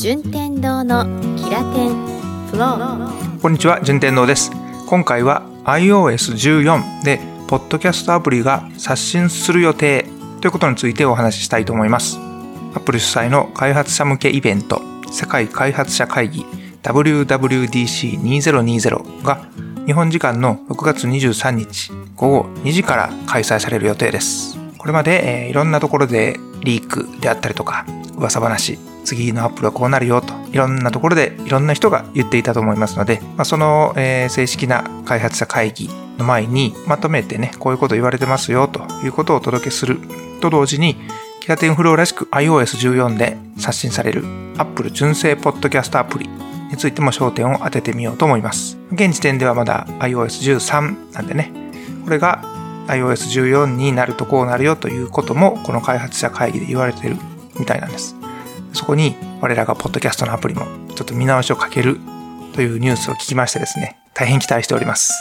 順天堂のキラテンフローこんにちは、順天堂です。今回は iOS14 で、ポッドキャストアプリが刷新する予定ということについてお話ししたいと思います。Apple 主催の開発者向けイベント、世界開発者会議 WWDC2020 が日本時間の6月23日午後2時から開催される予定です。これまで、えーいろんなところでリークであったりとか噂話、次のアップルはこうなるよといろんなところでいろんな人が言っていたと思いますので、まあ、その、えー正式な開発者会議の前にまとめてねこういうこと言われてますよということをお届けする。と同時にキラテンフローらしく iOS14 で刷新される Apple 純正ポッドキャストアプリについても焦点を当ててみようと思います。現時点ではまだ iOS13 なんでねこれが iOS14 になるとこうなるよということもこの開発者会議で言われてるみたいなんです。そこに我らがポッドキャストのアプリもちょっと見直しをかけるというニュースを聞きましてですね、大変期待しております。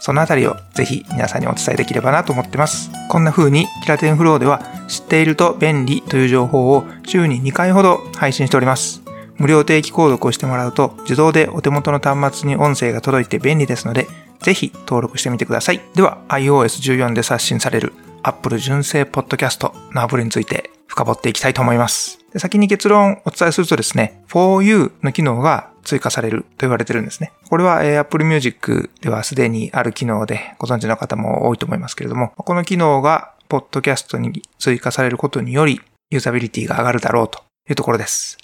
そのあたりをぜひ皆さんにお伝えできればなと思ってます。こんな風にキラテンフローでは知っていると便利という情報を週に2回ほど配信しております。無料定期購読をしてもらうと自動でお手元の端末に音声が届いて便利ですので、ぜひ登録してみてください。では iOS14 で刷新される Apple 純正ポッドキャストのアプリについて深掘っていきたいと思います。で先に結論をお伝えするとですね、For You の機能が追加されると言われてるんですね。これは、えー Apple Music ではすでにある機能でご存知の方も多いと思いますけれども、この機能がポッドキャストに追加されることによりユーザビリティが上がるだろうというところです。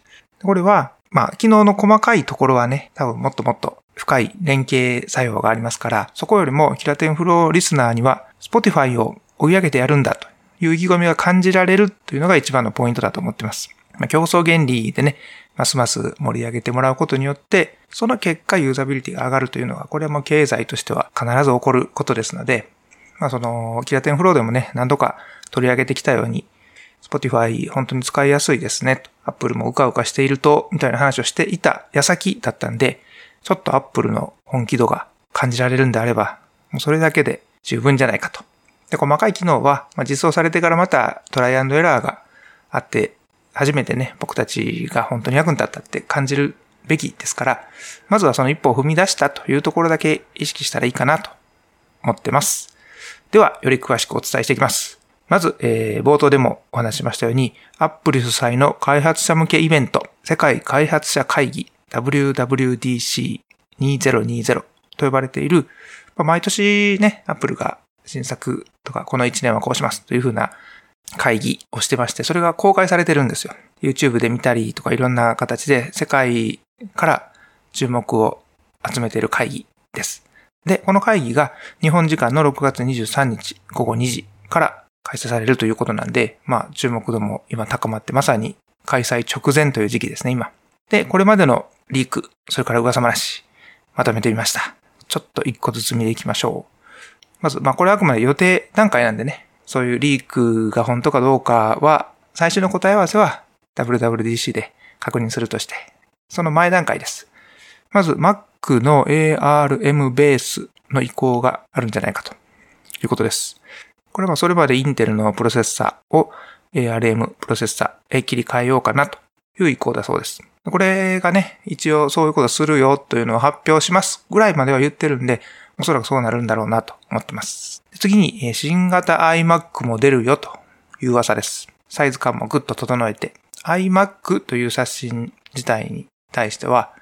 これは、まあ、機能の細かいところはね、多分もっともっと深い連携作用がありますから、そこよりもキラテンフローリスナーには Spotify を追い上げてやるんだという意気込みが感じられるというのが一番のポイントだと思っています。ま、競争原理でね、ますます盛り上げてもらうことによって、その結果ユーザビリティが上がるというのは、これはもう経済としては必ず起こることですので、まあその、キラテンフローでもね、何度か取り上げてきたように、Spotify 本当に使いやすいですね。Apple もうかうかしていると、みたいな話をしていた矢先だったんで、ちょっと Apple の本気度が感じられるんであれば、もうそれだけで十分じゃないかと。で、細かい機能は、まあ、実装されてからまたトライアンドエラーがあって、初めてね、僕たちが本当に役に立ったって感じるべきですから、まずはその一歩を踏み出したというところだけ意識したらいいかなと思ってます。では、より詳しくお伝えしていきます。まず、えー冒頭でもお話ししましたように、Apple 主催の開発者向けイベント、世界開発者会議 WWDC2020 と呼ばれている、まあ毎年ね、Apple が新作とか、この1年はこうしますというふうな会議をしてまして、それが公開されてるんですよ。YouTube で見たりとかいろんな形で世界から注目を集めている会議です。で、この会議が日本時間の6月23日午後2時から開催されるということなんで、まあ注目度も今高まってまさに開催直前という時期ですね、今。で、これまでのリーク、それから噂話、まとめてみました。ちょっと一個ずつ見ていきましょう。まず、まあこれはあくまで予定段階なんでね、そういうリークが本当かどうかは、最終の答え合わせは WWDC で確認するとして、その前段階です。まず Mac の ARM ベースの移行があるんじゃないかということです。これはそれまでインテルのプロセッサーを ARM プロセッサーへ切り替えようかなという移行だそうです。これがね、一応そういうことするよというのを発表しますぐらいまでは言ってるんで、おそらくそうなるんだろうなと思ってます。次に、新型 iMac も出るよという噂です。サイズ感もぐっと整えて、iMac という刷新自体に対しては、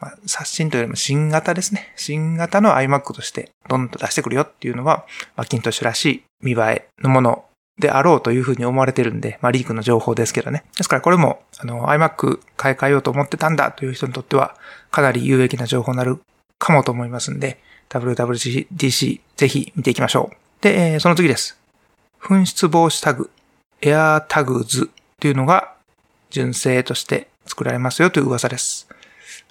まあ、刷新というよりも新型ですね。新型の iMac としてどんどん出してくるよっていうのは、マッキントッシュらしい見栄えのものであろうというふうに思われてるんで、まあリークの情報ですけどね。ですからこれも、あの iMac 買い替えようと思ってたんだという人にとっては、かなり有益な情報になるかもと思いますんで、WWDC ぜひ見ていきましょう。で、えーその次です。紛失防止タグ、AirTags というのが純正として作られますよという噂です。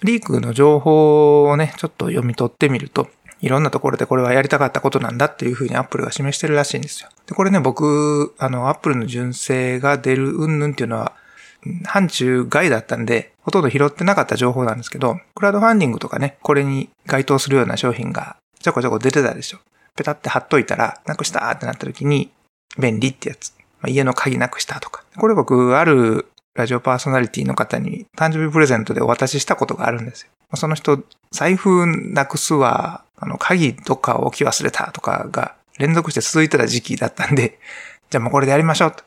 リークの情報をね、ちょっと読み取ってみると、いろんなところでこれはやりたかったことなんだっていうふうに Apple が示してるらしいんですよ。で、これね、僕、あの、Apple の純正が出る云々っていうのは、範疇外だったんで、ほとんど拾ってなかった情報なんですけど、クラウドファンディングとかね、これに該当するような商品がちょこちょこ出てたでしょ。ペタって貼っといたら、なくしたーってなった時に、便利ってやつ。まあ家の鍵なくしたとか。これ僕、あるラジオパーソナリティの方に誕生日プレゼントでお渡ししたことがあるんですよ。その人、財布なくすわ、あの、鍵どっか置き忘れたとかが連続して続いてた時期だったんで、じゃあもうこれでやりましょうと。って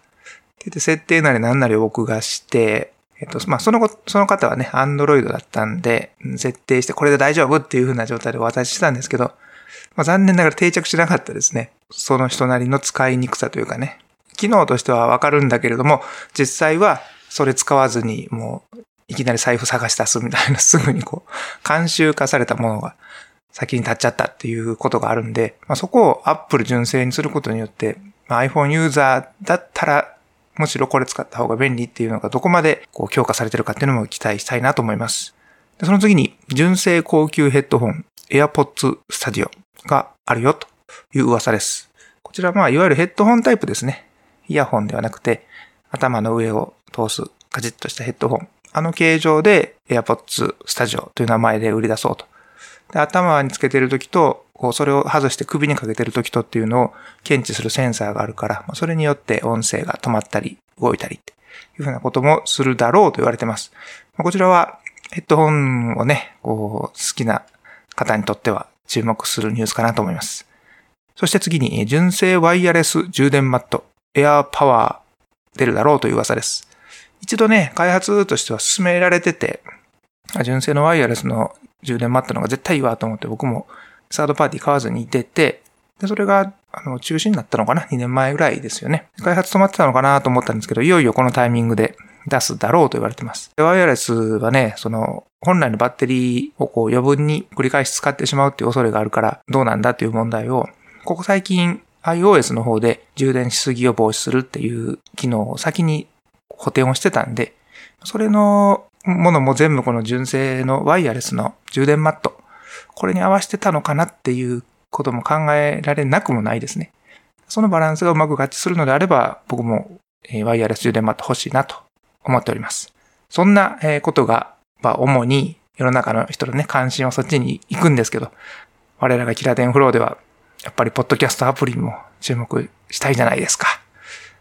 言って設定なり何なり僕がして、えっと、まあ、その後その方はね、アンドロイドだったんで、設定してこれで大丈夫っていう風な状態でお渡ししたんですけど、まあ、残念ながら定着しなかったですね。その人なりの使いにくさというかね。機能としてはわかるんだけれども、実際はそれ使わずにもういきなり財布探し出すみたいなすぐにこう、慣習化されたものが先に立っちゃったっていうことがあるんで、まあ、そこを Apple 純正にすることによって、まあ、iPhone ユーザーだったらむしろこれ使った方が便利っていうのがどこまでこう強化されてるかっていうのも期待したいなと思います。でその次に、純正高級ヘッドホン AirPods Studio があるよという噂です。こちらまあいわゆるヘッドホンタイプですね。イヤホンではなくて頭の上を通すカチッとしたヘッドホン。あの形状で AirPods Studio という名前で売り出そうと。で頭につけてるときと、こうそれを外して首にかけてるときとっていうのを検知するセンサーがあるから、それによって音声が止まったり動いたりっていうふうなこともするだろうと言われてます。こちらはヘッドホンをね、こう好きな方にとっては注目するニュースかなと思います。そして次に、純正ワイヤレス充電マット、エアーパワー出るだろうという噂です。一度ね、開発としては進められてて、純正のワイヤレスの充電マットの方が絶対いいわと思って僕もサードパーティー買わずにいてて、で、それが、あの、中止になったのかな ?2 年前ぐらいですよね。開発止まってたのかなと思ったんですけど、いよいよこのタイミングで出すだろうと言われてます。でワイヤレスはね、その、本来のバッテリーをこう余分に繰り返し使ってしまうっていう恐れがあるから、どうなんだっていう問題を、ここ最近 iOS の方で充電しすぎを防止するっていう機能を先に補填をしてたんで、それのものも全部この純正のワイヤレスの充電マット、これに合わせてたのかなっていうことも考えられなくもないですね。そのバランスがうまく合致するのであれば、僕もワイヤレス充電マット欲しいなと思っております。そんなことが、まあ、主に世の中の人のね、関心はそっちに行くんですけど、我らがキラテンフローでは、やっぱりポッドキャストアプリも注目したいじゃないですか。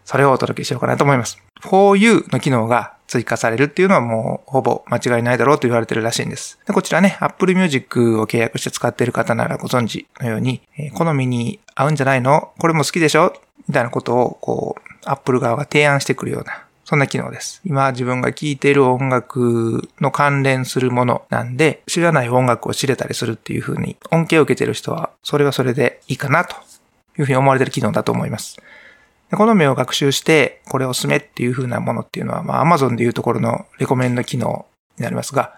それをお届けしようかなと思います。4U の機能が追加されるっていうのはもうほぼ間違いないだろうと言われてるらしいんです。でこちらね、Apple Music を契約して使っている方ならご存知のように、えー、好みに合うんじゃないの？これも好きでしょ？みたいなことを、こう、Apple 側が提案してくるような、そんな機能です。今自分が聴いている音楽の関連するものなんで、知らない音楽を知れたりするっていう風に、恩恵を受けている人は、それはそれでいいかなというふうに思われている機能だと思います。好みを学習して、これを進めっていう風なものっていうのは、まあ Amazon でいうところのレコメンド機能になりますが、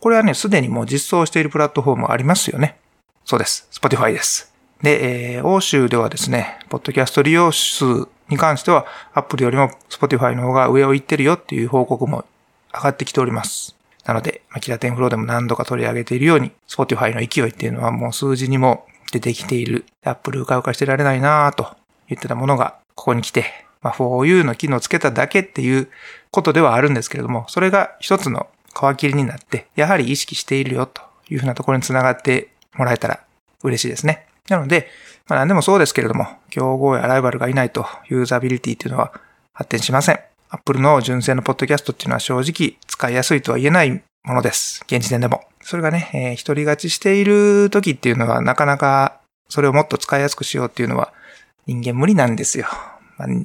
これはね、すでにもう実装しているプラットフォームありますよね。そうです。Spotify です。で、えー、欧州ではですね、ポッドキャスト利用数に関しては、Apple よりも Spotify の方が上を行ってるよっていう報告も上がってきております。なので、キラテンフローでも何度か取り上げているように、Spotify の勢いっていうのはもう数字にも出てきている。Apple 買うかしてられないなぁと言ってたものが、ここに来て、まあ、4U の機能をつけただけっていうことではあるんですけれども、それが一つの皮切りになって、やはり意識しているよというふうなところにつながってもらえたら嬉しいですね。なので、まあ何でもそうですけれども、競合やライバルがいないとユーザビリティっていうのは発展しません。Apple の純正のポッドキャストっていうのは正直使いやすいとは言えないものです。現時点でも。それがね、えー、一人勝ちしている時っていうのはなかなかそれをもっと使いやすくしようっていうのは人間無理なんですよ。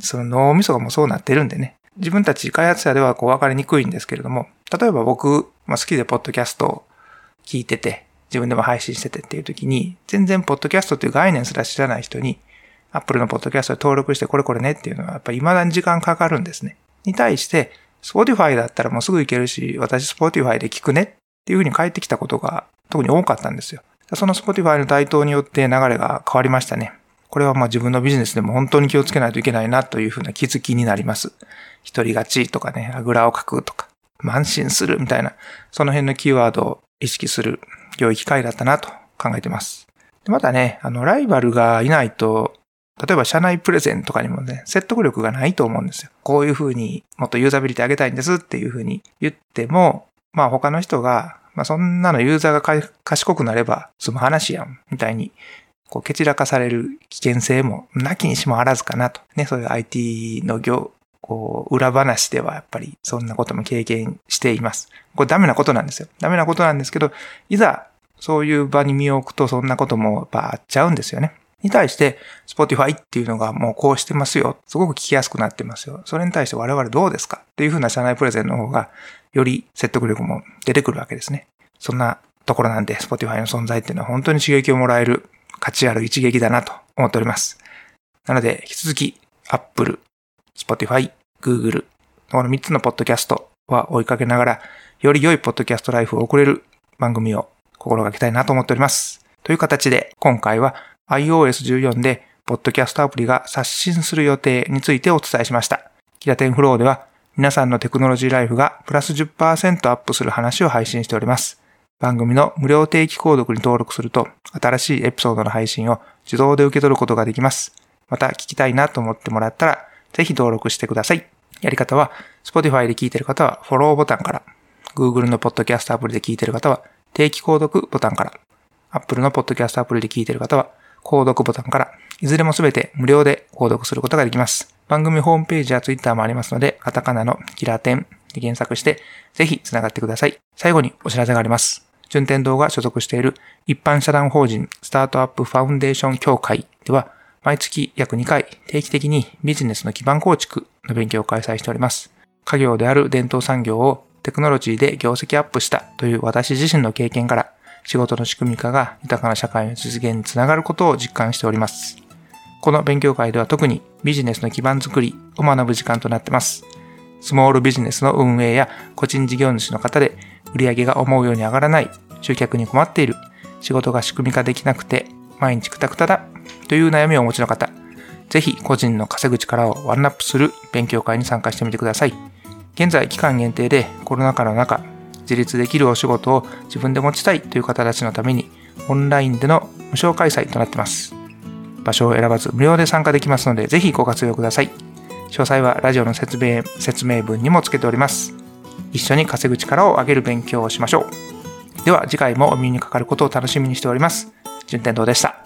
その脳みそがもうそうなってるんでね。自分たち開発者ではこう分かりにくいんですけれども、例えば僕、まあ、好きでポッドキャストを聞いてて、自分でも配信しててっていう時に、全然ポッドキャストっていう概念すら知らない人に、Apple のポッドキャストで登録してこれこれねっていうのはやっぱり未だに時間かかるんですね。に対して、Spotify だったらもうすぐ行けるし、私 Spotify で聞くねっていう風に返ってきたことが特に多かったんですよ。その Spotify の台頭によって流れが変わりましたね。これはまあ自分のビジネスでも本当に気をつけないといけないなというふうな気づきになります。一人勝ちとかね、あぐらをかくとか、慢心するみたいな、その辺のキーワードを意識する良い機会だったなと考えてます。でまたね、あの、ライバルがいないと、例えば社内プレゼンとかにもね、説得力がないと思うんですよ。こういうふうにもっとユーザビリティ上げたいんですっていうふうに言っても、まあ他の人が、まあそんなのユーザーが賢くなれば済む話やん、みたいに、こう、蹴散らかされる危険性もなきにしもあらずかなと。ね、そういう IT の業、こう、裏話ではやっぱりそんなことも経験しています。これダメなことなんですよ。ダメなことなんですけど、いざそういう場に身を置くとそんなこともやっぱあっちゃうんですよね。に対して、Spotify っていうのがもうこうしてますよ。すごく聞きやすくなってますよ。それに対して我々どうですか？っていう風な社内プレゼンの方が、より説得力も出てくるわけですね。そんなところなんで、Spotify の存在っていうのは本当に刺激をもらえる価値ある一撃だなと思っております。なので、引き続き、Apple、Spotify、Google、この3つのポッドキャストは追いかけながら、より良いポッドキャストライフを送れる番組を心がけたいなと思っております。という形で、今回は iOS14 で、ポッドキャストアプリが刷新する予定についてお伝えしました。キラテンフローでは、皆さんのテクノロジーライフがプラス10%アップする話を配信しております。番組の無料定期購読に登録すると、新しいエピソードの配信を自動で受け取ることができます。また聞きたいなと思ってもらったら、ぜひ登録してください。やり方は、Spotify で聞いている方はフォローボタンから、Google のポッドキャストアプリで聞いている方は定期購読ボタンから、Apple のポッドキャストアプリで聞いている方は購読ボタンから、いずれもすべて無料で購読することができます。番組ホームページや Twitter もありますので、カタカナのキラテンで検索して、ぜひ繋がってください。最後にお知らせがあります。順天堂が所属している一般社団法人スタートアップファウンデーション協会では、毎月約2回定期的にビジネスの基盤構築の勉強を開催しております。家業である伝統産業をテクノロジーで業績アップしたという私自身の経験から、仕事の仕組み化が豊かな社会の実現につながることを実感しております。この勉強会では特にビジネスの基盤づくりを学ぶ時間となっています。スモールビジネスの運営や個人事業主の方で売り上げが思うように上がらない、集客に困っている、仕事が仕組み化できなくて毎日くたくただという悩みをお持ちの方、ぜひ個人の稼ぐ力をワンナップする勉強会に参加してみてください。現在期間限定でコロナ禍の中、自立できるお仕事を自分で持ちたいという方たちのためにオンラインでの無償開催となっています。場所を選ばず無料で参加できますのでぜひご活用ください。詳細はラジオの説明説明文にも付けております。一緒に稼ぐ力を上げる勉強をしましょう。では次回もお耳にかかることを楽しみにしております。順天堂でした。